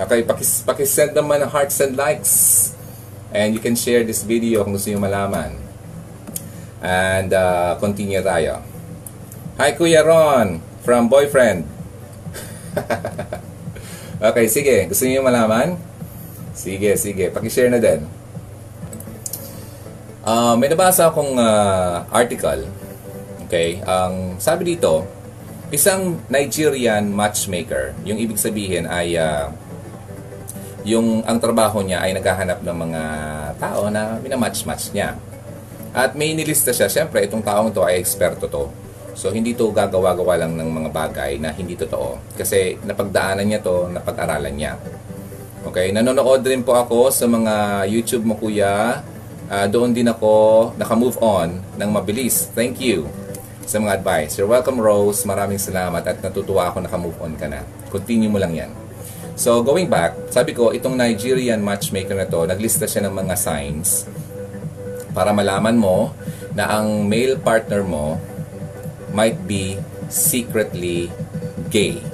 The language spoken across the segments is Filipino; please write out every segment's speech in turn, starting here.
Okay, pakis, pakisend naman ng hearts and likes. And you can share this video kung gusto nyo malaman. And uh, continue tayo. Hi Kuya Ron from Boyfriend. okay, sige. Gusto niyo malaman? Sige, sige. Pakishare na din. Uh, may nabasa akong uh, article. Okay, ang sabi dito, isang Nigerian matchmaker, yung ibig sabihin ay uh, yung ang trabaho niya ay naghahanap ng mga tao na minamatch-match niya. At may nilista siya, syempre itong taong to ay eksperto to. So hindi to gagawa-gawa lang ng mga bagay na hindi totoo. Kasi napagdaanan niya to, napag-aralan niya. Okay, nanonood rin po ako sa mga YouTube mo kuya. Uh, doon din ako naka-move on ng mabilis. Thank you sa mga advice. You're welcome Rose. Maraming salamat at natutuwa ako naka-move on ka na. Continue mo lang yan. So going back, sabi ko itong Nigerian matchmaker na to, naglista siya ng mga signs para malaman mo na ang male partner mo might be secretly gay.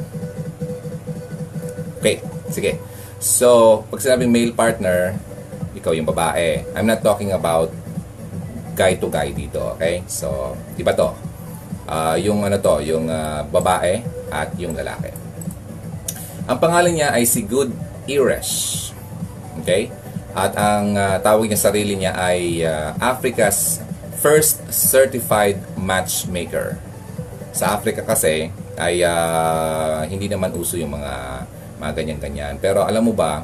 Okay, sige. So, pag sinabing male partner, ikaw yung babae. I'm not talking about guy to guy dito, okay? So, iba to. Uh, yung ano to, yung uh, babae at yung lalaki. Ang pangalan niya ay si Good Irish. Okay? At ang uh, tawag niya sarili niya ay uh, Africa's first certified matchmaker. Sa Africa kasi ay uh, hindi naman uso yung mga mga ganyan-ganyan. Pero alam mo ba,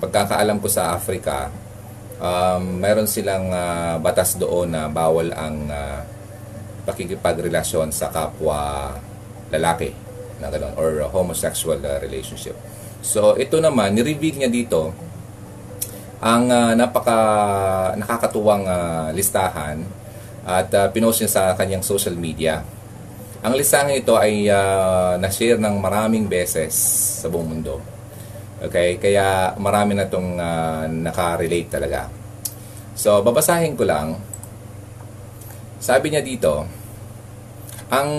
pagkakaalam ko sa Africa, um, meron silang uh, batas doon na bawal ang uh, pakikipagrelasyon sa kapwa lalaki na gano'n, or uh, homosexual uh, relationship. So ito naman, ni-reveal niya dito ang uh, napaka nakakatuwang uh, listahan at uh, pinost niya sa kanyang social media. Ang listahan ito ay uh, na-share ng maraming beses sa buong mundo. Okay, kaya marami na itong uh, nakarelate talaga. So, babasahin ko lang. Sabi niya dito, ang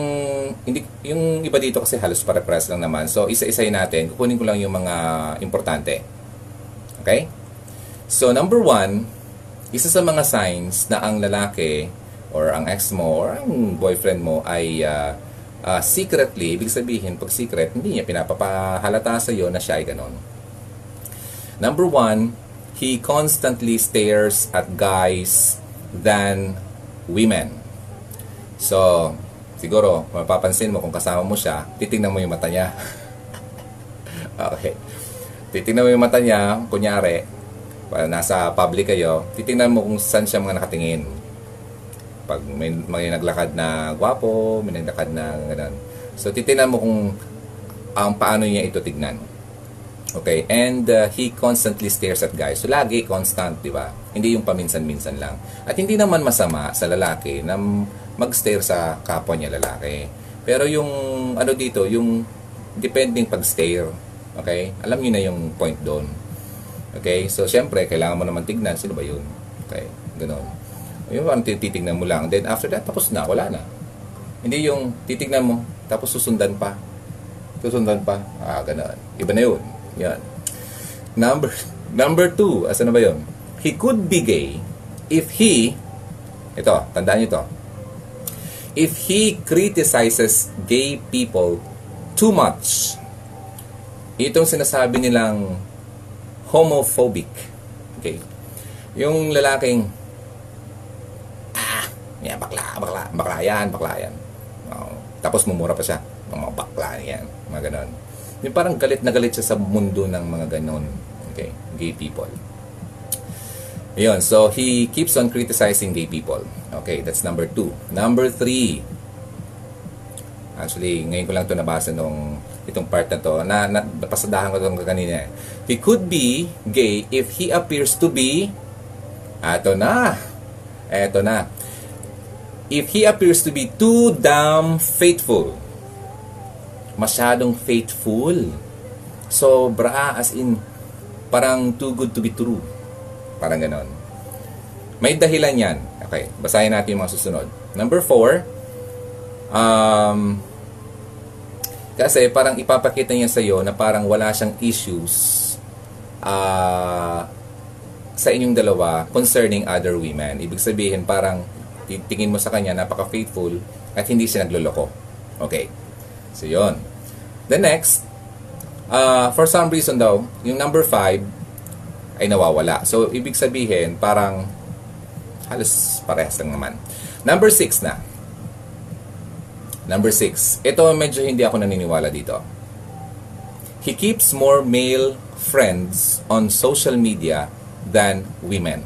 hindi yung iba dito kasi halos pare-pares lang naman. So, isa-isayin natin. Kukunin ko lang yung mga importante. Okay? So, number one, isa sa mga signs na ang lalaki or ang ex mo or ang boyfriend mo ay uh, uh, secretly, ibig sabihin, pag secret, hindi niya pinapapahalata sa iyo na siya ay ganon. Number one, he constantly stares at guys than women. So, siguro, mapapansin mo kung kasama mo siya, titingnan mo yung mata niya. okay. Titingnan mo yung mata niya, kunyari, nasa public kayo, titingnan mo kung saan siya mga nakatingin. Pag may, may naglakad na gwapo, may naglakad na ganun. So, titingnan mo kung ang um, paano niya ito tignan. Okay? And uh, he constantly stares at guys. So, lagi constant, di ba? Hindi yung paminsan-minsan lang. At hindi naman masama sa lalaki na mag-stare sa kapwa niya lalaki. Pero yung ano dito, yung depending pag-stare. Okay? Alam niyo na yung point doon. Okay? So, syempre, kailangan mo naman tignan. Sino ba yun? Okay? Ganon. Yung parang titignan mo lang. Then, after that, tapos na. Wala na. Hindi yung titignan mo, tapos susundan pa. Susundan pa. Ah, ganon. Iba na yun. Yan. Number, number two, asa na ba yun? He could be gay if he, ito, tandaan nyo ito, if he criticizes gay people too much. Itong sinasabi nilang homophobic. Okay? Yung lalaking, ah, bakla, bakla, bakla yan, bakla yan. Oh, tapos mumura pa siya, mga bakla yan, mga ganon. Yung parang galit na galit siya sa mundo ng mga ganon. Okay? Gay people. Ayun, so he keeps on criticizing gay people. Okay, that's number two. Number three, actually, ngayon ko lang ito nabasa nung itong part na to, na, na napasadahan ko itong kanina. He could be gay if he appears to be, eto na, eto na, if he appears to be too damn faithful. Masyadong faithful. Sobra, as in, parang too good to be true. Parang ganon. May dahilan yan. Okay, basahin natin yung mga susunod. Number four, um, kasi parang ipapakita niya sa iyo na parang wala siyang issues ah, sa inyong dalawa concerning other women. Ibig sabihin, parang tingin mo sa kanya, napaka-faithful at hindi siya nagloloko. Okay. So, yun. The next, uh, for some reason daw, yung number 5 ay nawawala. So, ibig sabihin, parang halos parehas lang naman. Number 6 na. Number 6. Ito medyo hindi ako naniniwala dito. He keeps more male friends on social media than women.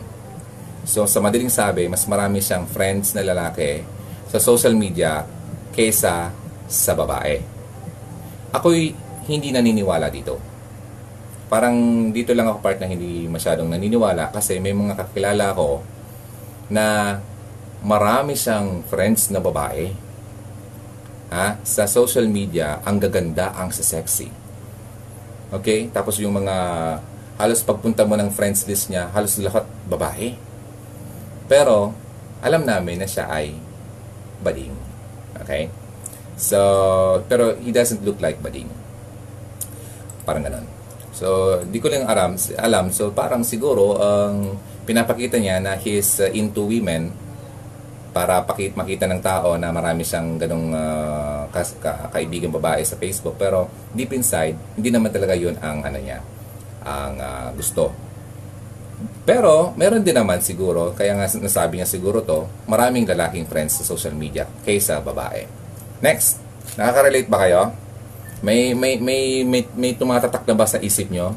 So, sa madaling sabi, mas marami siyang friends na lalaki sa social media kesa sa babae. Ako'y hindi naniniwala dito. Parang dito lang ako part na hindi masyadong naniniwala kasi may mga kakilala ko na marami siyang friends na babae. Ha? Sa social media, ang gaganda, ang sexy. Okay? Tapos yung mga halos pagpunta mo ng friends list niya, halos lahat babae. Pero, alam namin na siya ay bading. Okay? So, pero he doesn't look like bading. Parang ganun. So, di ko lang aram, alam. So, parang siguro, ang um, pinapakita niya na he's uh, into women para pakit makita ng tao na marami siyang ganong uh, ka, ka, kaibigan babae sa Facebook pero deep inside hindi naman talaga yun ang ano niya ang uh, gusto pero meron din naman siguro kaya nga nasabi niya siguro to maraming lalaking friends sa social media kaysa babae next nakaka-relate ba kayo may may may may, may tumatatak na ba sa isip nyo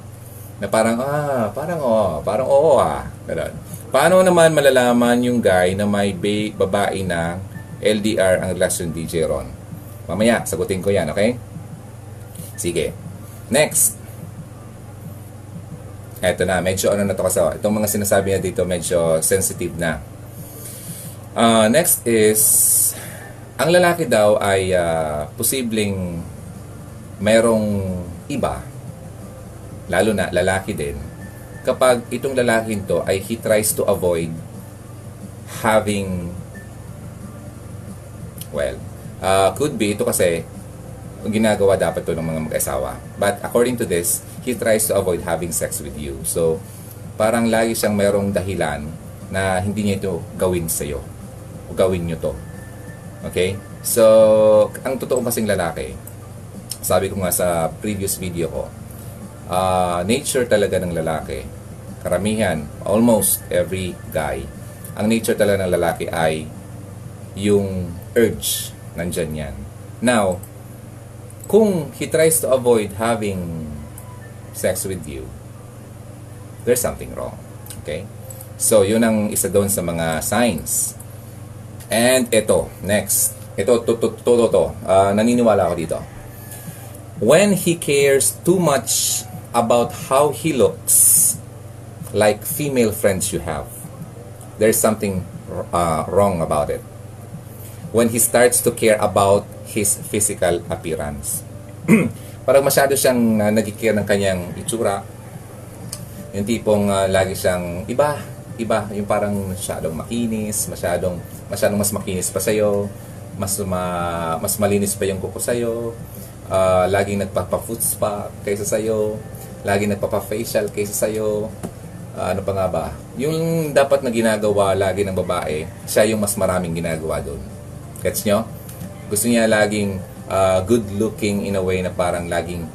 na parang ah parang oh parang oo ah ganun Paano naman malalaman yung guy na may babae na LDR ang relasyon DJ Ron? Mamaya, sagutin ko yan, okay? Sige. Next. Eto na, medyo ano na to kasi. Itong mga sinasabi niya dito, medyo sensitive na. Uh, next is, ang lalaki daw ay uh, posibleng merong iba, lalo na lalaki din, kapag itong lalaking to ay he tries to avoid having well, uh, could be ito kasi ginagawa dapat to ng mga mag-asawa. But according to this, he tries to avoid having sex with you. So, parang lagi siyang merong dahilan na hindi niya ito gawin sa iyo. O gawin niyo to. Okay? So, ang totoo kasing lalaki, sabi ko nga sa previous video ko, uh, nature talaga ng lalaki karamihan, almost every guy, ang nature talaga ng lalaki ay yung urge, nandyan yan. Now, kung he tries to avoid having sex with you, there's something wrong. Okay? So, yun ang isa doon sa mga signs. And ito, next. Ito, to, to, to, to, to. Uh, naniniwala ako dito. When he cares too much about how he looks like female friends you have. There's something uh, wrong about it. When he starts to care about his physical appearance. Parang masyado siyang uh, nagkikare ng kanyang itsura. Yung tipong uh, lagi siyang iba, iba, yung parang masyadong makinis, masyadong masyadong mas makinis pa sa'yo, mas ma, mas malinis pa yung kuko sa'yo, uh, laging nagpapa-foot spa kaysa sa'yo, laging nagpapa-facial kaysa sa'yo, uh, ano pa nga ba, yung dapat na ginagawa lagi ng babae, siya yung mas maraming ginagawa doon. Gets nyo? Gusto niya laging uh, good looking in a way na parang laging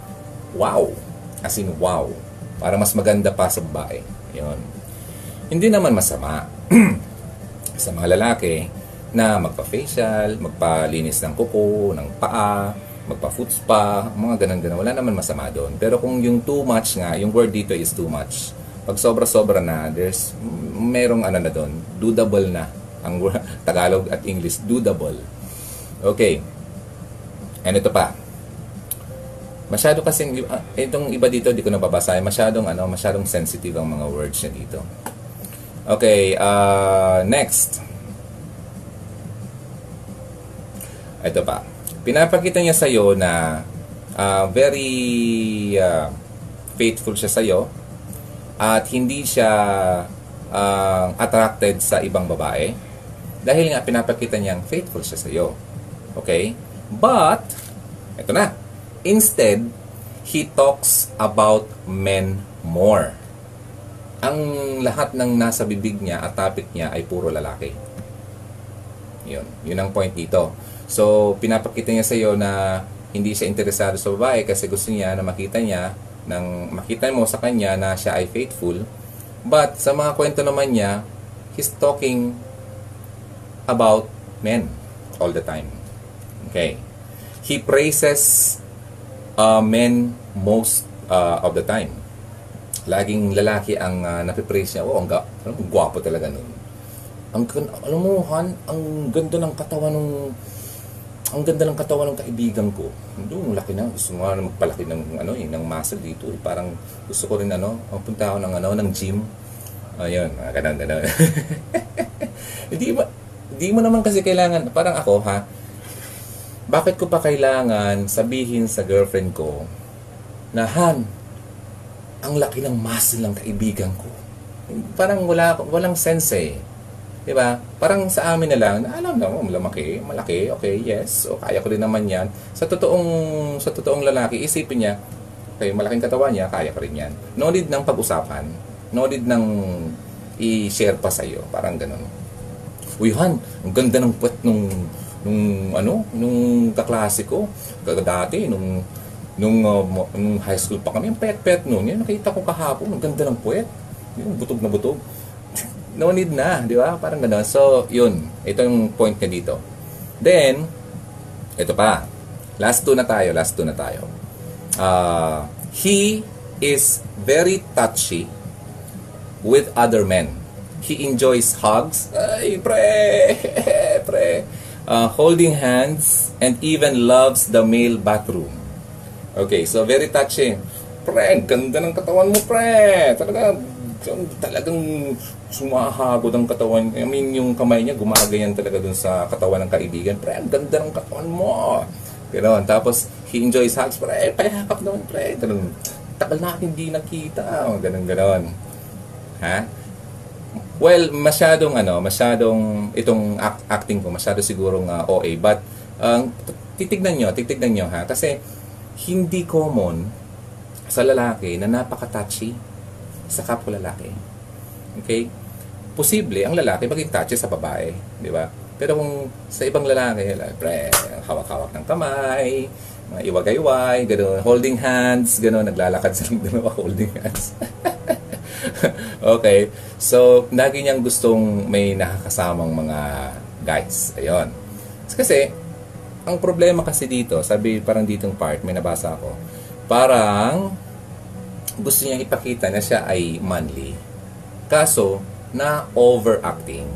wow. As in wow. Para mas maganda pa sa babae. Yun. Hindi naman masama sa mga lalaki na magpa-facial, magpalinis ng kuko, ng paa, magpa-foot spa, mga ganun-ganun. Wala naman masama doon. Pero kung yung too much nga, yung word dito is too much pag sobra-sobra na, there's merong ano na doon, doable na. Ang Tagalog at English, doable. Okay. And ito pa. Masyado kasing, uh, itong iba dito, di ko nababasa, masyadong, ano, masyadong sensitive ang mga words niya dito. Okay, uh, next. Ito pa. Pinapakita niya sa'yo na uh, very uh, faithful siya sa'yo at hindi siya uh, attracted sa ibang babae dahil nga pinapakita niyang faithful siya sa iyo. Okay? But, ito na. Instead, he talks about men more. Ang lahat ng nasa bibig niya at topic niya ay puro lalaki. Yun. Yun ang point dito. So, pinapakita niya sa iyo na hindi siya interesado sa babae kasi gusto niya na makita niya nang makita mo sa kanya na siya ay faithful. But sa mga kwento naman niya, he's talking about men all the time. Okay. He praises uh, men most uh, of the time. Laging lalaki ang uh, napipraise niya. Oh, ang, ga- ang gwapo talaga nun. Ang, alam mo, Han, ang ganda ng katawan ng ang ganda ng katawan ng kaibigan ko. Doon, laki na. Gusto nga na magpalaki ng, ano, eh, ng muscle dito. Eh. Parang gusto ko rin, ano, punta ako ng, ano, ng gym. Ayun, uh, ganun, ganun. Hindi ba, hindi mo naman kasi kailangan, parang ako, ha, bakit ko pa kailangan sabihin sa girlfriend ko na, Han, ang laki ng muscle ng kaibigan ko. Parang wala, walang sense eh. Di ba? Parang sa amin na lang, alam na mo, malaki, malaki, okay, yes, o kaya ko din naman yan. Sa totoong, sa totoong lalaki, isipin niya, okay, malaking katawan niya, kaya ko rin yan. No need ng pag-usapan. No need ng i-share pa sa'yo. Parang ganun. Uy, Han, ang ganda ng puwet nung, nung, ano, nung kaklase ko. Dati, nung, nung, uh, nung high school pa kami, ang pet-pet nun. Yan, nakita ko kahapon, ang ganda ng puwet. Yung butog na butog no need na, di ba? Parang gano'n. So, yun. Ito yung point niya dito. Then, ito pa. Last two na tayo. Last two na tayo. Uh, he is very touchy with other men. He enjoys hugs. Ay, pre! pre! Uh, holding hands and even loves the male bathroom. Okay, so very touchy. Pre, ganda ng katawan mo, pre! Talaga, talagang sumahagod ang katawan. I mean, yung kamay niya gumagayan talaga dun sa katawan ng kaibigan. Pre, ang ganda ng katawan mo. Ganoon. Tapos, he enjoys hugs. Pre, payakap naman, pre. Ganun. Tagal na hindi nakita. Oh, ganun, ganun. Ha? Well, masyadong ano, masyadong itong act, acting ko, masyado sigurong uh, OA. But, uh, titignan nyo, titignan nyo ha. Kasi, hindi common sa lalaki na napaka-touchy sa kapwa lalaki. Okay? Posible ang lalaki maging touchy sa babae, di ba? Pero kung sa ibang lalaki, like, pre, hawak-hawak ng kamay, mga iwagayway, gano'n, holding hands, gano'n, naglalakad sa dalawa holding hands. okay, so, lagi niyang gustong may nakakasamang mga guys. Ayun. Kasi, ang problema kasi dito, sabi parang ditong part, may nabasa ako, parang gusto niyang ipakita na siya ay manly. Kaso, na overacting.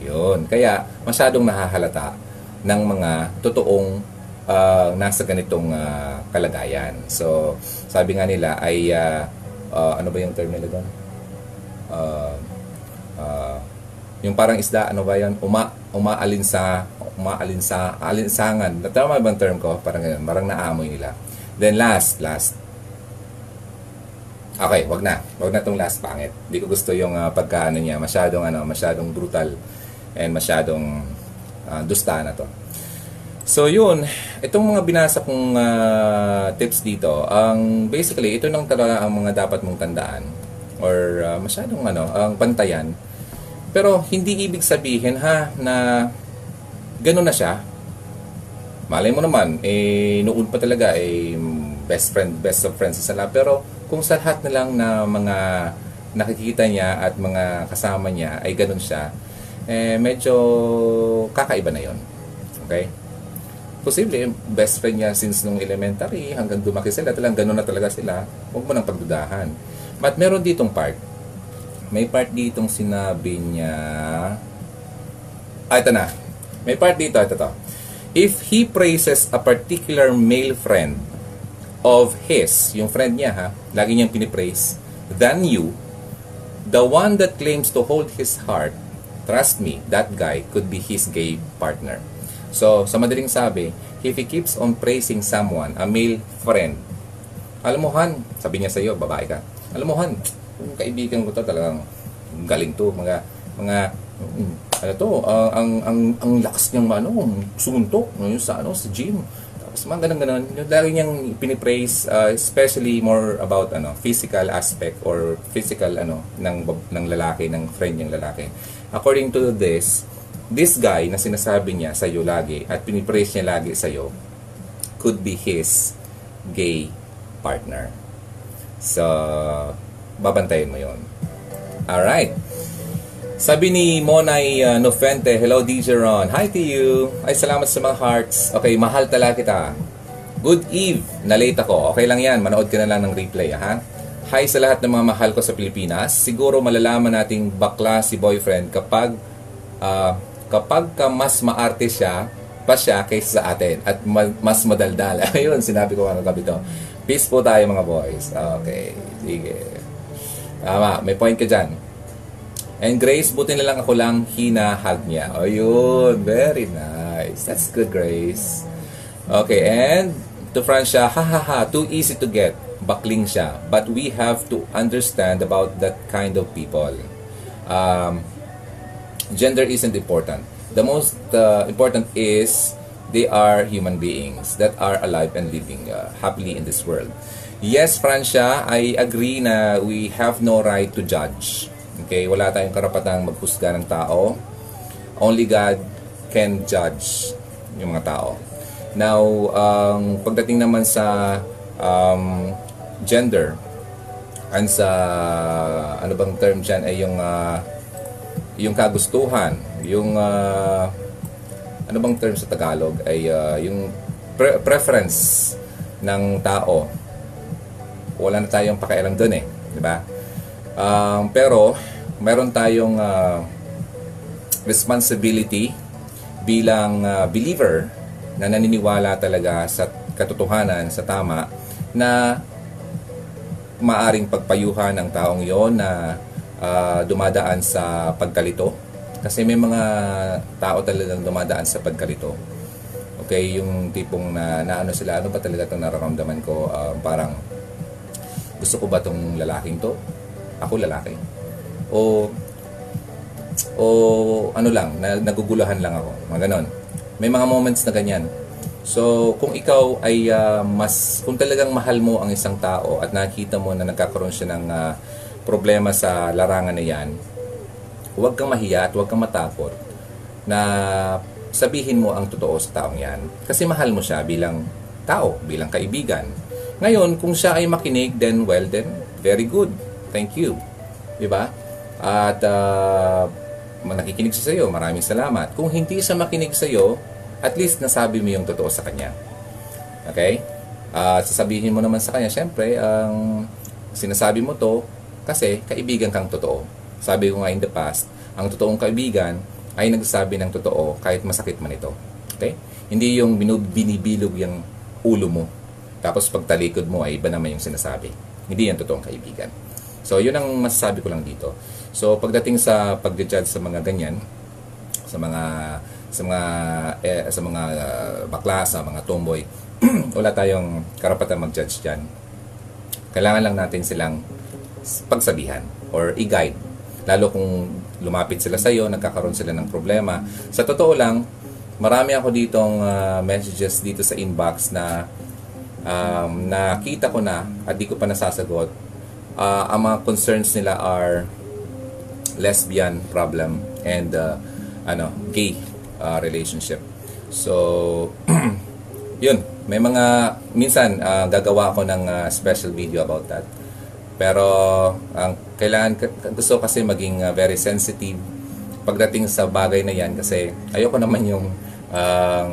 Yun. Kaya, masyadong nahahalata ng mga totoong uh, nasa ganitong uh, kalagayan. So, sabi nga nila ay, uh, uh, ano ba yung term nila doon? Uh, uh, yung parang isda, ano ba yan? Uma, umaalinsa, umaalinsa, alinsangan. Tama bang term ko? Parang ganyan. Parang naamoy nila. Then last, last, Okay, wag na. Wag na tong last pangit. Hindi ko gusto yung uh, pagkaano niya, masyadong ano, masyadong brutal and masyadong uh, dusta na to. So yun, itong mga binasa kong uh, tips dito, ang basically ito nang talaga ang mga dapat mong tandaan or uh, masyadong ano, ang pantayan. Pero hindi ibig sabihin ha na gano'n na siya. Malay mo naman, eh noon pa talaga eh best friend, best of friends sa. Pero kung sa lahat na lang na mga nakikita niya at mga kasama niya ay ganun siya, eh, medyo kakaiba na yon Okay? Posible, best friend niya since nung elementary hanggang dumaki sila, talagang ganun na talaga sila. Huwag mo nang pagdudahan. But meron ditong part. May part ditong sinabi niya... Ah, ito na. May part dito, ito to. If he praises a particular male friend of his, yung friend niya ha, lagi niyang pinipraise, than you, the one that claims to hold his heart, trust me, that guy could be his gay partner. So, sa madaling sabi, if he keeps on praising someone, a male friend, alam mo Han, sabi niya sa iyo, babae ka, alam mo Han, yung kaibigan ko to talagang galing to, mga, mga, ano to, uh, ang, ang, ang lakas niyang ano, sumuntok, no, sa, ano, sa gym, So, mga ganun ganun. Yung lagi niyang pinipraise, uh, especially more about ano, physical aspect or physical ano ng ng lalaki, ng friend niyang lalaki. According to this, this guy na sinasabi niya sa iyo lagi at pinipraise niya lagi sa iyo could be his gay partner. So, babantayin mo yon. Alright. Sabi ni Monay uh, Nofente, Hello DJ Ron. Hi to you. Ay, salamat sa mga hearts. Okay, mahal talaga kita. Good eve. Na-late ako. Okay lang yan. Manood ka na lang ng replay, ha? Hi sa lahat ng mga mahal ko sa Pilipinas. Siguro malalaman nating bakla si boyfriend kapag uh, kapag ka mas maarte siya pa siya kaysa sa atin at ma- mas madaldal. Ayun, sinabi ko mga gabi to. Peace po tayo mga boys. Okay, sige. Tama, may point ka dyan. And Grace, buti na lang ako lang hinahag niya. Oh, yun. Very nice. That's good, Grace. Okay, and to Francia, ha ha ha, too easy to get. Bakling siya. But we have to understand about that kind of people. Um, gender isn't important. The most uh, important is they are human beings that are alive and living uh, happily in this world. Yes, Francia, I agree na we have no right to judge Okay, wala tayong karapatang maghusga ng tao. Only God can judge yung mga tao. Now, um, pagdating naman sa um, gender, and sa ano bang term diyan ay yung uh, yung kagustuhan, yung uh, ano bang term sa Tagalog ay uh, yung pre- preference ng tao. Wala na tayong pakialam doon eh, di ba? Um, pero, meron tayong uh, responsibility bilang uh, believer na naniniwala talaga sa katotohanan, sa tama, na maaring pagpayuhan ng taong yon na uh, dumadaan sa pagkalito. Kasi may mga tao talagang dumadaan sa pagkalito. Okay, yung tipong na, na ano sila, ano ba talaga itong nararamdaman ko? Uh, parang, gusto ko ba itong lalaking to? ako lalaki. O o ano lang, na, nagugulahan lang ako. Mga ganon. May mga moments na ganyan. So, kung ikaw ay uh, mas, kung talagang mahal mo ang isang tao at nakita mo na nagkakaroon siya ng uh, problema sa larangan na yan, huwag kang mahiya at huwag kang matakot na sabihin mo ang totoo sa taong yan. Kasi mahal mo siya bilang tao, bilang kaibigan. Ngayon, kung siya ay makinig, then well, then very good Thank you. Di ba? At uh, nakikinig siya sa iyo, maraming salamat. Kung hindi siya makinig sa iyo, at least nasabi mo yung totoo sa kanya. Okay? Uh, sasabihin mo naman sa kanya, syempre, ang um, sinasabi mo to kasi kaibigan kang totoo. Sabi ko nga in the past, ang totoong kaibigan ay nagsasabi ng totoo kahit masakit man ito. Okay? Hindi yung binibilog yung ulo mo. Tapos pagtalikod mo ay iba naman yung sinasabi. Hindi yan totoong kaibigan. So, yun ang masasabi ko lang dito. So, pagdating sa pag-judge sa mga ganyan, sa mga sa mga eh, sa mga uh, bakla, sa mga tomboy, wala tayong karapatan mag-judge diyan. Kailangan lang natin silang pagsabihan or i-guide. Lalo kung lumapit sila sa iyo, nagkakaroon sila ng problema. Sa totoo lang, marami ako ditong uh, messages dito sa inbox na um, nakita ko na at di ko pa nasasagot uh, ang mga concerns nila are lesbian problem and uh, ano gay uh, relationship. So yun may mga minsan uh, gagawa ako ng uh, special video about that. Pero ang uh, kailangan gusto kasi maging uh, very sensitive pagdating sa bagay na yan kasi ayoko naman yung um,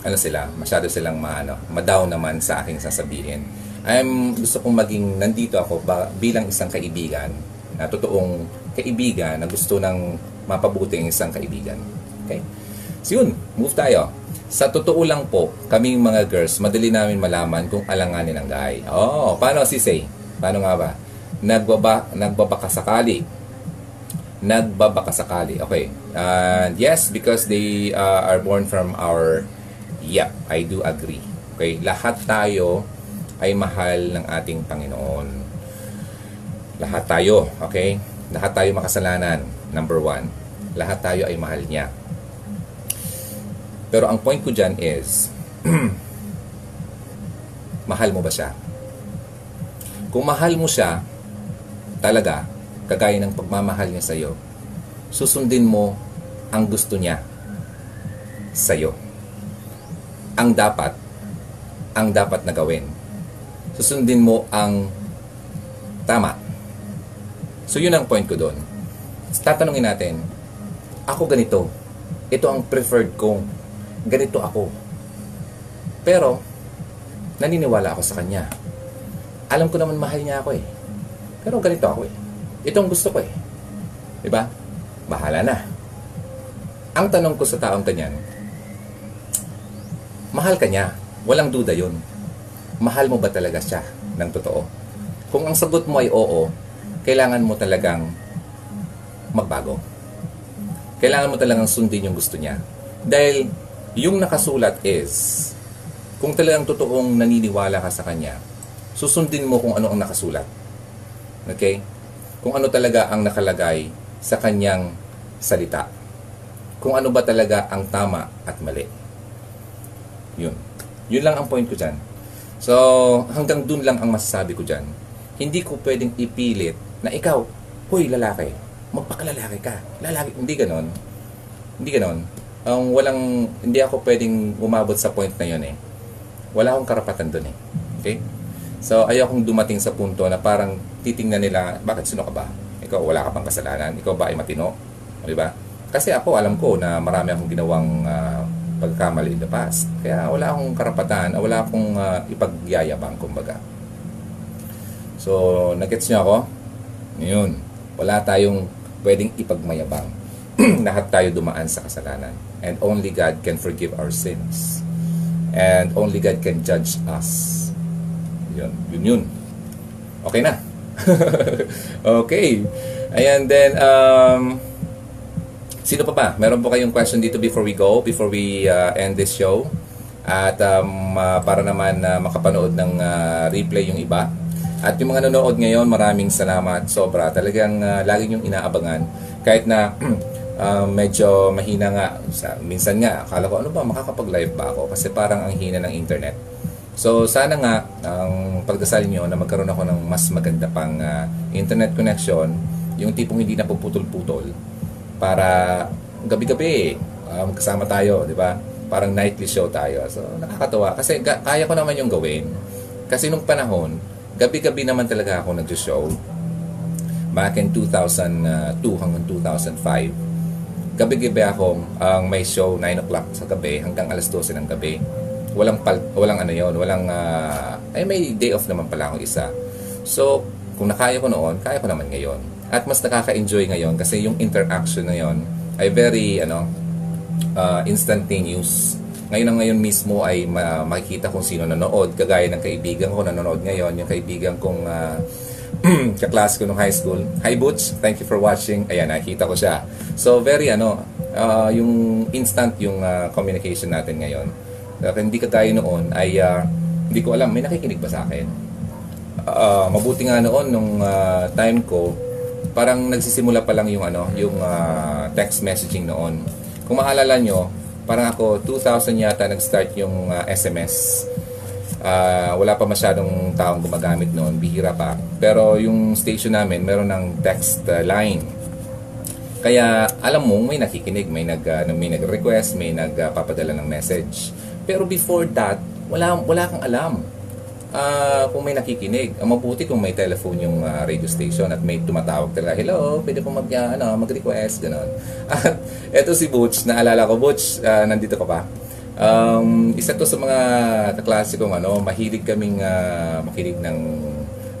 ano sila masyado silang maano madaw naman sa aking sasabihin. I'm gusto kong maging nandito ako ba, bilang isang kaibigan na totoong kaibigan na gusto ng mapabuti ang isang kaibigan. Okay? So yun, move tayo. Sa totoo lang po, kaming mga girls, madali namin malaman kung alanganin ang guy. Oh, paano si Say? Paano nga ba? Nagbaba, nagbabaka sakali. Nagbabaka sakali. Okay. Uh, yes, because they uh, are born from our... Yeah, I do agree. Okay, lahat tayo ay mahal ng ating Panginoon. Lahat tayo, okay? Lahat tayo makasalanan, number one. Lahat tayo ay mahal niya. Pero ang point ko dyan is, mahal mo ba siya? Kung mahal mo siya, talaga, kagaya ng pagmamahal niya sa'yo, susundin mo ang gusto niya sa'yo. Ang dapat, ang dapat na gawin. Susundin mo ang tama. So yun ang point ko doon. Tatanungin natin, ako ganito. Ito ang preferred kong. Ganito ako. Pero, naniniwala ako sa kanya. Alam ko naman mahal niya ako eh. Pero ganito ako eh. Ito ang gusto ko eh. Diba? Bahala na. Ang tanong ko sa taong kanyan, mahal ka niya. Walang duda yun. Mahal mo ba talaga siya ng totoo? Kung ang sagot mo ay oo, kailangan mo talagang magbago. Kailangan mo talagang sundin yung gusto niya. Dahil yung nakasulat is, kung talagang totoong naniniwala ka sa kanya, susundin mo kung ano ang nakasulat. Okay? Kung ano talaga ang nakalagay sa kanyang salita. Kung ano ba talaga ang tama at mali. Yun. Yun lang ang point ko dyan. So, hanggang dun lang ang masasabi ko dyan. Hindi ko pwedeng ipilit na ikaw, huy, lalaki, magpakalalaki ka. Lalaki, hindi ganon. Hindi ganon. Ang walang, hindi ako pwedeng umabot sa point na yun eh. Wala akong karapatan dun eh. Okay? So, ayaw kong dumating sa punto na parang titingnan nila, bakit sino ka ba? Ikaw, wala ka bang kasalanan? Ikaw ba ay matino? Di ba? Kasi ako, alam ko na marami akong ginawang uh, pagkamali in the past. Kaya wala akong karapatan, wala akong uh, ipagyayabang, kumbaga. So, nagets niyo ako? Yun. Wala tayong pwedeng ipagmayabang. Lahat tayo dumaan sa kasalanan. And only God can forgive our sins. And only God can judge us. Yun, yun yun. Okay na. okay. Ayan, then, um, sino pa ba? Meron po kayong question dito before we go, before we uh, end this show? At um, uh, para naman uh, makapanood ng uh, replay yung iba. At yung mga nanonood ngayon, maraming salamat. Sobra. Talagang uh, lagi yung inaabangan. Kahit na uh, medyo mahina nga. Sa, minsan nga, akala ko, ano ba, makakapag-live ba ako? Kasi parang ang hina ng internet. So sana nga ang pagdasal niyo na magkaroon ako ng mas maganda pang uh, internet connection, yung tipong hindi na puputol-putol para gabi-gabi um, kasama tayo, di ba? Parang nightly show tayo. So nakakatawa kasi kaya ko naman yung gawin. Kasi nung panahon, gabi-gabi naman talaga ako nag-show. Back in 2002 hanggang 2005. Gabi-gabi akong ang um, may show 9 o'clock sa gabi hanggang alas 12 ng gabi walang pal, walang ano yon walang uh, ay may day off naman pala akong isa so kung nakaya ko noon kaya ko naman ngayon at mas nakaka-enjoy ngayon kasi yung interaction na yon ay very ano uh, instantaneous ngayon ang ngayon mismo ay ma- makikita kung sino nanood kagaya ng kaibigan ko nanonood ngayon yung kaibigan kong uh, kaklase ko nung high school. Hi Butch, thank you for watching. Ayan, nakita ko siya. So very ano, uh, yung instant yung uh, communication natin ngayon. Uh, hindi kagaya noon ay uh, hindi ko alam, may nakikinig ba sa akin? Uh, mabuti nga noon nung uh, time ko, parang nagsisimula pa lang yung ano, yung uh, text messaging noon. Kung maalala nyo, parang ako 2000 yata nag-start yung uh, SMS. Uh, wala pa masyadong taong gumagamit noon, bihira pa. Pero yung station namin, meron ng text uh, line. Kaya alam mo, may nakikinig, may nag uh, may nag-request, may nagpapadala uh, ng message. Pero before that, wala, wala kang alam uh, kung may nakikinig. Ang mabuti kung may telephone yung uh, radio station at may tumatawag talaga, hello, pwede po mag, uh, ano, mag-request, gano'n. At eto si Butch, naalala ko, Butch, uh, nandito ka pa. Um, isa to sa mga kaklase kong ano, mahilig kaming uh, makinig ng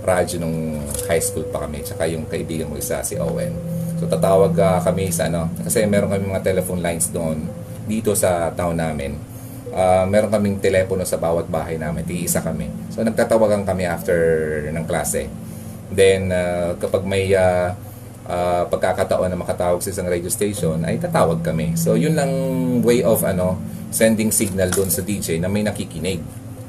radyo nung high school pa kami, tsaka yung kaibigan mo isa, si Owen. So tatawag uh, kami sa ano, kasi meron kami mga telephone lines doon dito sa town namin uh, meron kaming telepono sa bawat bahay namin. Tiisa kami. So nagtatawagan kami after ng klase. Then uh, kapag may uh, uh, pagkakataon na makatawag sa isang radio station, ay tatawag kami. So yun lang way of ano sending signal doon sa DJ na may nakikinig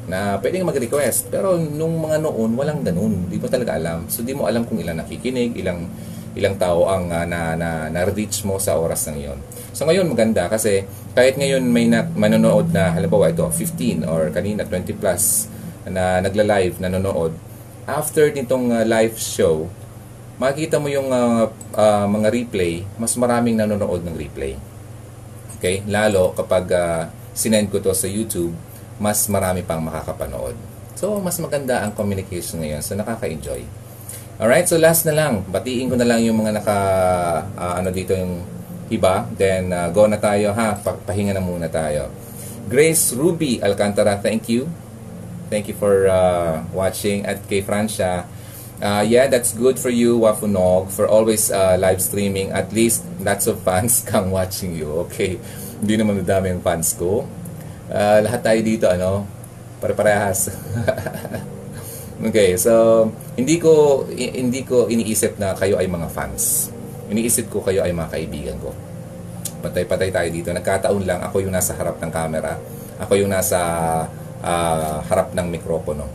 na pwedeng mag-request. Pero nung mga noon, walang ganun. Di mo talaga alam. So di mo alam kung ilang nakikinig, ilang ilang tao ang uh, na, na, na-reach mo sa oras ng iyon. So ngayon maganda kasi kahit ngayon may na, manonood na halimbawa ito 15 or kanina 20 plus na nagla-live, nanonood, after nitong uh, live show, makikita mo yung uh, uh, mga replay, mas maraming nanonood ng replay. Okay? Lalo kapag uh, sinend ko to sa YouTube, mas marami pang makakapanood. So, mas maganda ang communication ngayon. So, nakaka-enjoy. Alright, so last na lang. Batiin ko na lang yung mga naka, uh, ano dito yung iba. Then, uh, go na tayo ha. Pahinga na muna tayo. Grace Ruby Alcantara, thank you. Thank you for uh, watching. At kay Francia, uh, yeah, that's good for you, Wafunog, for always uh, live streaming. At least, lots of fans kang watching you. Okay. Hindi naman madami yung fans ko. Uh, lahat tayo dito, ano, Pare-parehas. okay, so hindi ko hindi ko iniisip na kayo ay mga fans. Iniisip ko kayo ay mga kaibigan ko. Patay-patay tayo dito. Nagkataon lang ako yung nasa harap ng camera. Ako yung nasa uh, harap ng mikropono.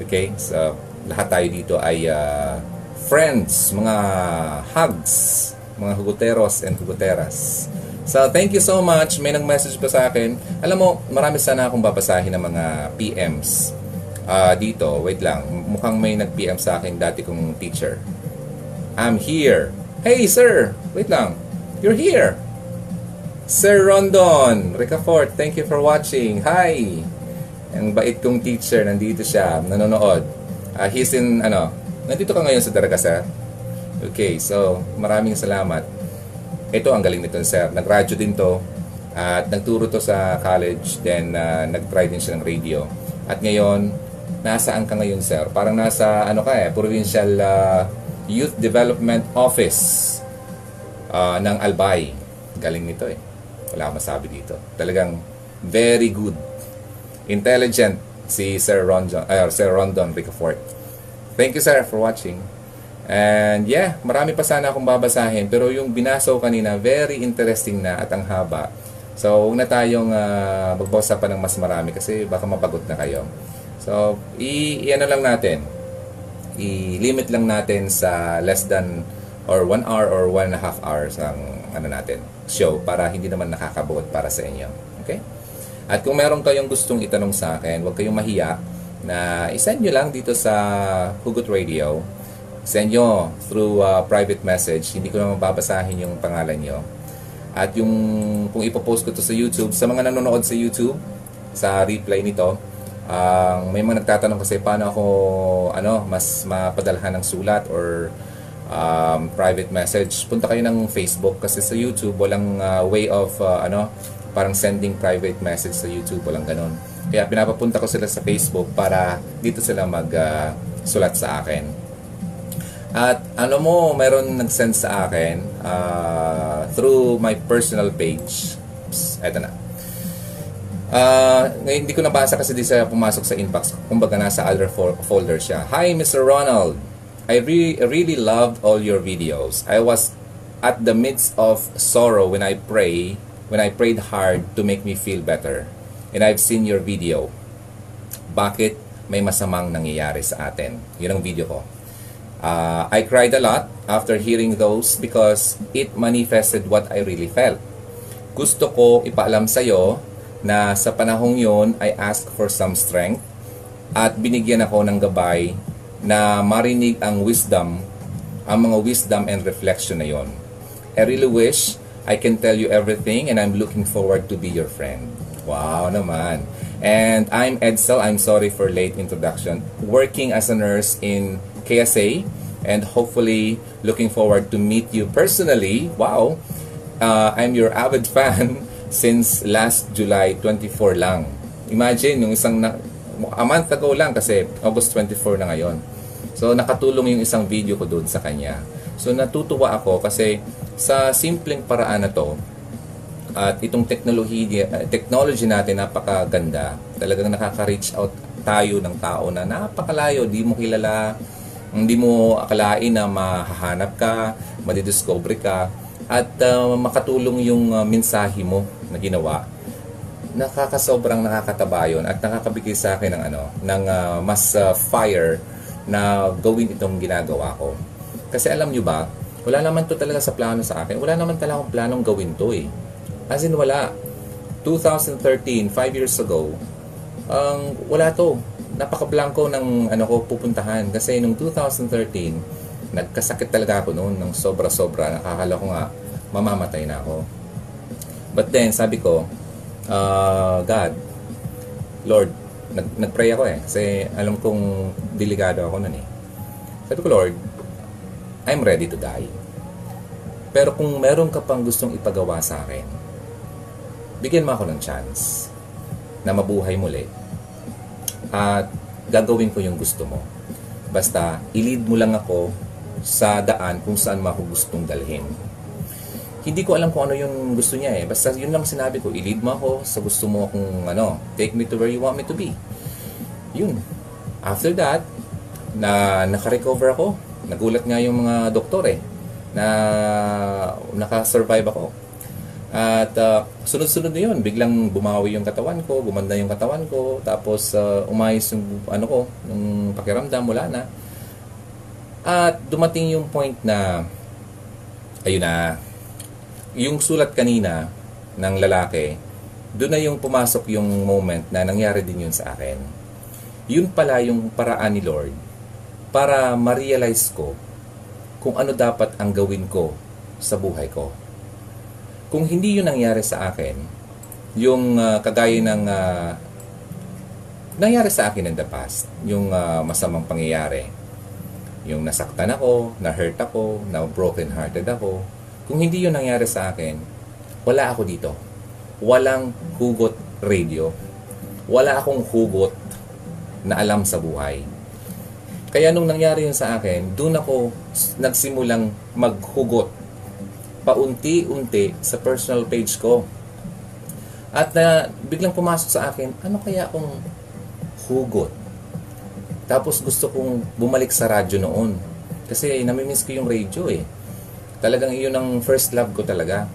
Okay? So lahat tayo dito ay uh, friends, mga hugs, mga huguteros and huguteras. So, thank you so much. May nag-message pa sa akin. Alam mo, marami sana akong babasahin ng mga PMs uh, dito. Wait lang. Mukhang may nag-PM sa akin dati kong teacher. I'm here. Hey, sir! Wait lang. You're here. Sir Rondon, Ricafort, thank you for watching. Hi! Ang bait kong teacher, nandito siya, nanonood. Uh, he's in, ano, nandito ka ngayon sa Daragasa. Okay, so maraming salamat ito ang galing nito sir. Nag-radyo din to at nagturo to sa college then uh, nag-try din siya ng radio. At ngayon, nasaan ka ngayon sir? Parang nasa ano ka eh, Provincial uh, Youth Development Office uh, ng Albay. Galing nito eh. Wala akong masabi dito. Talagang very good. Intelligent si Sir Rondon, uh, Sir Rondon Ricafort. Thank you sir for watching. And yeah, marami pa sana akong babasahin pero yung binaso kanina, very interesting na at ang haba. So, huwag na tayong uh, magbasa pa ng mas marami kasi baka mabagot na kayo. So, i, i ano lang natin, i-limit lang natin sa less than or 1 hour or 1 and a half hours ang ano natin, show para hindi naman nakakabuot para sa inyo. Okay? At kung meron kayong gustong itanong sa akin, huwag kayong mahiya na isend nyo lang dito sa Hugot Radio sa inyo through uh, private message. Hindi ko naman babasahin yung pangalan nyo. At yung kung ipopost ko to sa YouTube, sa mga nanonood sa YouTube, sa replay nito, uh, may mga nagtatanong kasi paano ako ano, mas mapadalhan ng sulat or um, private message. Punta kayo ng Facebook kasi sa YouTube walang uh, way of uh, ano, parang sending private message sa YouTube, walang ganun. Kaya pinapapunta ko sila sa Facebook para dito sila mag uh, sulat sa akin. At ano mo, meron nag-send sa akin uh, through my personal page. Psst, na. Uh, ngayon, hindi ko nabasa kasi di siya pumasok sa inbox. Kumbaga nasa other fo- folder siya. Hi, Mr. Ronald. I re- really loved all your videos. I was at the midst of sorrow when I pray, when I prayed hard to make me feel better. And I've seen your video. Bakit may masamang nangyayari sa atin? Yun ang video ko. Uh, I cried a lot after hearing those because it manifested what I really felt. Gusto ko ipaalam sa iyo na sa panahong yon I asked for some strength at binigyan ako ng gabay na marinig ang wisdom, ang mga wisdom and reflection na yon. I really wish I can tell you everything and I'm looking forward to be your friend. Wow naman. And I'm Edsel. I'm sorry for late introduction. Working as a nurse in KSA and hopefully looking forward to meet you personally. Wow! Uh, I'm your avid fan since last July 24 lang. Imagine, yung isang na, a month ago lang kasi August 24 na ngayon. So nakatulong yung isang video ko doon sa kanya. So natutuwa ako kasi sa simpleng paraan na to at itong technology technology natin napakaganda. Talagang nakaka-reach out tayo ng tao na napakalayo, di mo kilala, hindi mo akalain na mahahanap ka, madidiscover ka, at uh, makatulong yung uh, mensahe mo na ginawa. Nakakasobrang nakakataba yun at nakakabigay sa akin ng ano, ng uh, mas uh, fire na gawin itong ginagawa ko. Kasi alam nyo ba, wala naman to talaga sa plano sa akin. Wala naman talaga akong planong gawin to eh. As in wala. 2013, 5 years ago, ang um, wala to napaka-blanco ng ano ko pupuntahan. Kasi nung 2013, nagkasakit talaga ako noon ng sobra-sobra. Nakakala ko nga, mamamatay na ako. But then, sabi ko, uh, God, Lord, nag, nag-pray ako eh. Kasi alam kong delikado ako nun eh. Sabi ko, Lord, I'm ready to die. Pero kung meron ka pang gustong ipagawa sa akin, bigyan mo ako ng chance na mabuhay muli. At gagawin ko yung gusto mo. Basta, ilid mo lang ako sa daan kung saan mo ako gustong dalhin. Hindi ko alam kung ano yung gusto niya eh. Basta yun lang sinabi ko, ilid mo ako sa gusto mo kung ano, take me to where you want me to be. Yun. After that, na naka-recover ako. Nagulat nga yung mga doktor eh na naka-survive ako. At uh, sunod-sunod na yun, biglang bumawi yung katawan ko, gumanda yung katawan ko, tapos uh, umayos yung ano ko, yung pakiramdam, wala na. At dumating yung point na, ayun na, yung sulat kanina ng lalaki, doon na yung pumasok yung moment na nangyari din yun sa akin. Yun pala yung paraan ni Lord para ma-realize ko kung ano dapat ang gawin ko sa buhay ko. Kung hindi yun nangyari sa akin, yung uh, kagaya ng uh, nangyari sa akin in the past, yung uh, masamang pangyayari, yung nasaktan ako, na-hurt ako, na broken hearted ako, kung hindi yun nangyari sa akin, wala ako dito. Walang hugot radio. Wala akong hugot na alam sa buhay. Kaya nung nangyari yun sa akin, doon ako nagsimulang maghugot paunti-unti sa personal page ko. At na uh, biglang pumasok sa akin, ano kaya akong hugot? Tapos gusto kong bumalik sa radyo noon. Kasi namimiss ko yung radio eh. Talagang iyon ang first love ko talaga.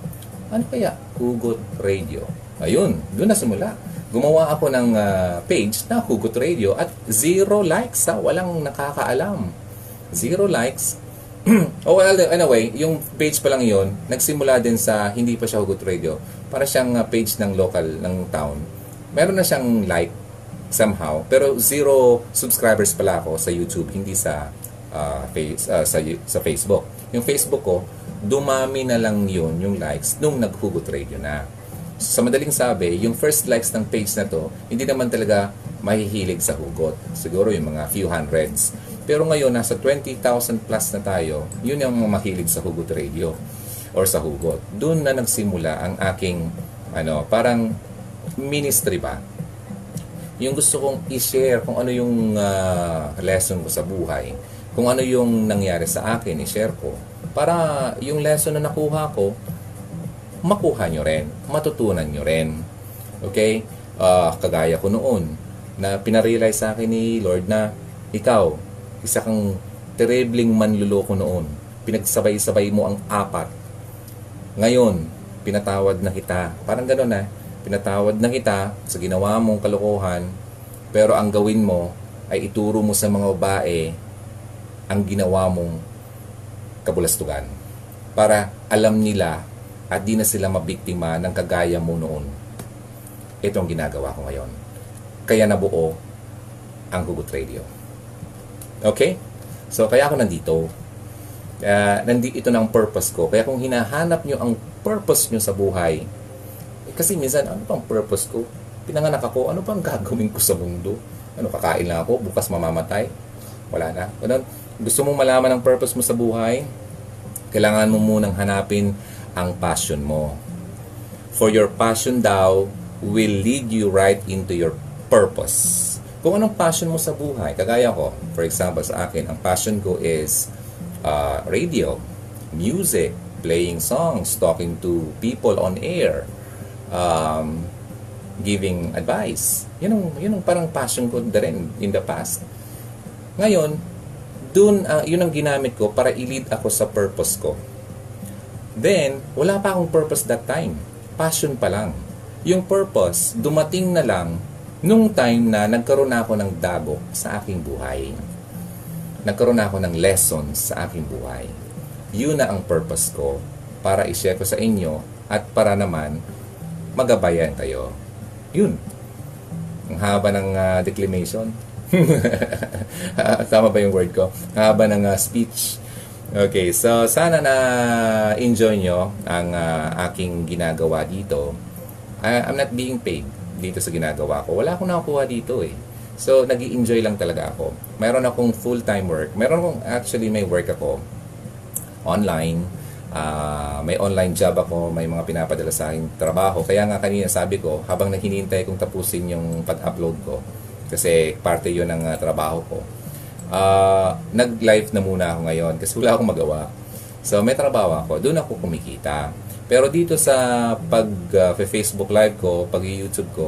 Ano kaya? Hugot Radio. Ayun, doon na simula. Gumawa ako ng uh, page na Hugot Radio at zero likes ha. Walang nakakaalam. Zero likes. oh well, anyway, yung page pa lang yon nagsimula din sa hindi pa siya Hugot Radio. Para siyang uh, page ng local, ng town. Meron na siyang like somehow. Pero zero subscribers pala ako sa YouTube, hindi sa uh, face, uh, sa, sa Facebook. Yung Facebook ko, dumami na lang yun, yung likes, nung naghugot radio na. Sa madaling sabi, yung first likes ng page na to, hindi naman talaga mahihilig sa hugot. Siguro yung mga few hundreds. Pero ngayon, nasa 20,000 plus na tayo, yun yung mahilig sa hugot radio or sa hugot. Doon na nagsimula ang aking, ano, parang ministry ba? Yung gusto kong i-share kung ano yung uh, lesson ko sa buhay kung ano yung nangyari sa akin, i-share ko. Para yung lesson na nakuha ko, makuha nyo rin, matutunan nyo rin. Okay? Uh, kagaya ko noon, na pinarealize sa akin ni Lord na ikaw, isa kang terribling manluloko noon. Pinagsabay-sabay mo ang apat. Ngayon, pinatawad na kita. Parang gano'n na. Pinatawad na kita sa ginawa mong kalokohan, pero ang gawin mo ay ituro mo sa mga babae ang ginawa mong kabulastugan para alam nila at di na sila mabiktima ng kagaya mo noon. Ito ang ginagawa ko ngayon. Kaya nabuo ang Gugut Radio. Okay? So, kaya ako nandito. Uh, nandi, ito na ang purpose ko. Kaya kung hinahanap nyo ang purpose nyo sa buhay, kasi minsan, ano pang purpose ko? Pinanganak ako, ano pang gagawin ko sa mundo? Ano, kakain lang ako, bukas mamamatay? Wala na. Ganun gusto mong malaman ang purpose mo sa buhay, kailangan mo munang hanapin ang passion mo. For your passion daw will lead you right into your purpose. Kung anong passion mo sa buhay, kagaya ko, for example sa akin, ang passion ko is uh, radio, music, playing songs, talking to people on air, um, giving advice. Yun ang, yun ang parang passion ko din in the past. Ngayon, dun, uh, yun ang ginamit ko para i-lead ako sa purpose ko. Then, wala pa akong purpose that time. Passion pa lang. Yung purpose, dumating na lang nung time na nagkaroon na ako ng dago sa aking buhay. Nagkaroon na ako ng lessons sa aking buhay. Yun na ang purpose ko para i-share ko sa inyo at para naman magabayan kayo. Yun. Ang haba ng uh, declamation. Tama ba yung word ko? Haba ng ah, speech. Okay, so sana na enjoy nyo ang ah, aking ginagawa dito. I- I'm not being paid dito sa ginagawa ko. Wala akong nakukuha dito eh. So, nag enjoy lang talaga ako. Meron akong full-time work. Meron akong, actually, may work ako online. Ah, may online job ako, may mga pinapadala sa akin trabaho. Kaya nga kanina sabi ko, habang naghihintay kong tapusin yung pag-upload ko, kasi parte yun ng ah, trabaho ko, ah, nag-live na muna ako ngayon kasi wala akong magawa. So may trabaho ako, doon ako kumikita. Pero dito sa pag-Facebook live ko, pag-YouTube ko,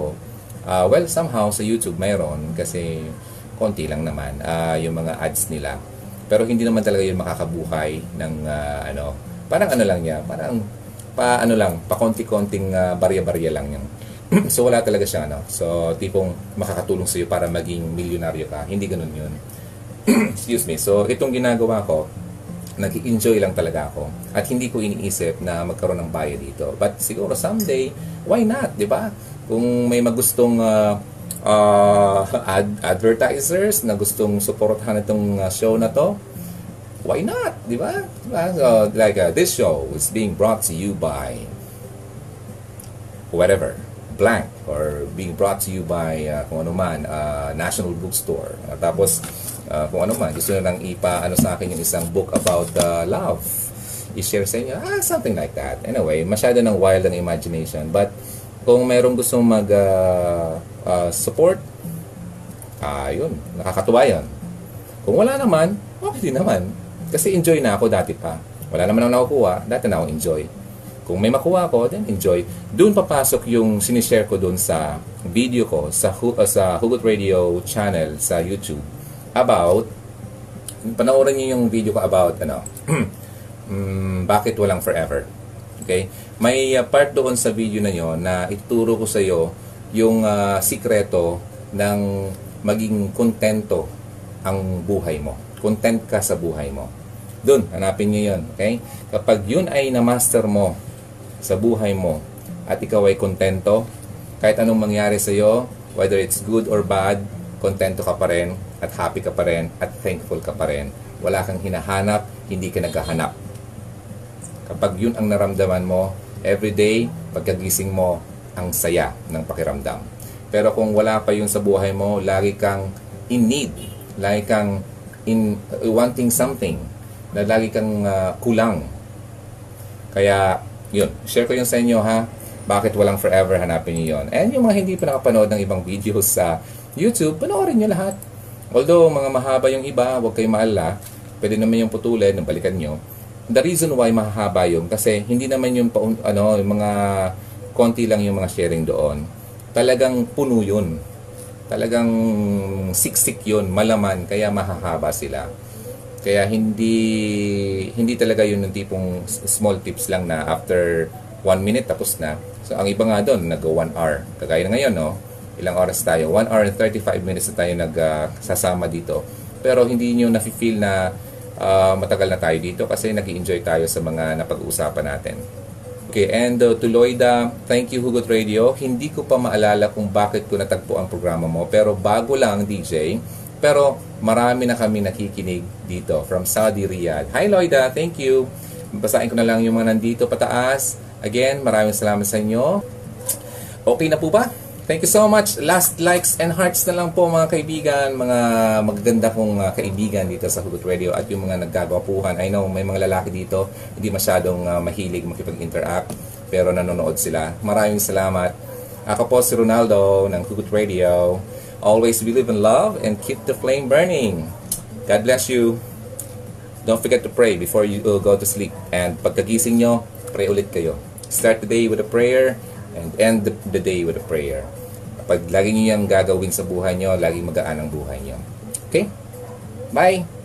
ah, well, somehow sa YouTube mayroon kasi konti lang naman ah, yung mga ads nila. Pero hindi naman talaga yun makakabuhay ng ah, ano, parang ano lang niya, parang pa ano lang, pa konti-konting ah, barya-barya lang yung so wala talaga siya ano. So tipong makakatulong sa iyo para maging milyonaryo ka. Hindi ganoon 'yun. Excuse me. So itong ginagawa ko, nag-enjoy lang talaga ako. At hindi ko iniisip na magkaroon ng bayad dito. But siguro someday, why not, 'di ba? Kung may magustong ah, ah, ad- advertisers na gustong suportahan itong ah, show na to, why not? Di ba? Diba? So, like, uh, this show is being brought to you by whatever, blank, or being brought to you by uh, kung ano man, uh, National Bookstore. Uh, tapos, uh, kung ano man, gusto nyo lang ipa, ano sa akin yung isang book about uh, love. I-share sa inyo, ah, something like that. Anyway, masyado ng wild ang imagination. But, kung mayroong gustong mag uh, uh, support, ah, yun, nakakatuwa yun. Kung wala naman, okay din naman. Kasi enjoy na ako dati pa. Wala naman ako nakukuha, dati na ako enjoy. Kung may makuha ako, then enjoy. Doon papasok yung sinishare ko doon sa video ko sa, uh, sa Hugot Radio channel sa YouTube about, panoorin niyo yung video ko about, ano, mm, bakit walang forever. Okay? May uh, part doon sa video na yon na ituturo ko sa iyo yung uh, sikreto ng maging kontento ang buhay mo. Content ka sa buhay mo. Doon, hanapin niyo yun. Okay? Kapag yun ay na-master mo sa buhay mo at ikaw ay kontento, kahit anong mangyari sa iyo, whether it's good or bad, kontento ka pa rin at happy ka pa rin at thankful ka pa rin. Wala kang hinahanap, hindi ka naghahanap. Kapag yun ang naramdaman mo, everyday, pagkagising mo, ang saya ng pakiramdam. Pero kung wala pa yun sa buhay mo, lagi kang in need, lagi kang in uh, wanting something, na lagi kang uh, kulang. Kaya, yun, share ko yun sa inyo ha. Bakit walang forever, hanapin niyo yun. And yung mga hindi pa nakapanood ng ibang videos sa YouTube, panoorin niyo lahat. Although, mga mahaba yung iba, huwag kayong maalala. Pwede naman yung putulin, balikan nyo. The reason why mahaba yun, kasi hindi naman yung, paun- ano, yung mga konti lang yung mga sharing doon. Talagang puno yun. Talagang siksik yun, malaman, kaya mahahaba sila. Kaya hindi hindi talaga yun yung tipong small tips lang na after one minute tapos na. So ang iba nga doon, nag one hour. Kagaya na ngayon, no? Ilang oras tayo? 1 hour and 35 minutes na tayo nagsasama dito. Pero hindi nyo nafe-feel na ah, matagal na tayo dito kasi nag enjoy tayo sa mga napag-uusapan natin. Okay, and uh, to Loida, thank you Hugot Radio. Hindi ko pa maalala kung bakit ko natagpo ang programa mo, pero bago lang DJ. Pero marami na kami nakikinig dito from Saudi Riyadh. Hi Loida, thank you. Basahin ko na lang yung mga nandito pataas. Again, maraming salamat sa inyo. Okay na po ba? Thank you so much. Last likes and hearts na lang po mga kaibigan, mga magaganda kong uh, kaibigan dito sa Hugot Radio at yung mga naggagwapuhan. I know may mga lalaki dito, hindi masyadong uh, mahilig makipag-interact, pero nanonood sila. Maraming salamat. Ako po si Ronaldo ng Hugot Radio. Always believe in love and keep the flame burning. God bless you. Don't forget to pray before you uh, go to sleep. And pagkagising nyo, pray ulit kayo. Start the day with a prayer and end the, the day with a prayer. Pag lagi nyo yung gagawin sa buhay nyo, lagi magaan ang buhay nyo. Okay? Bye!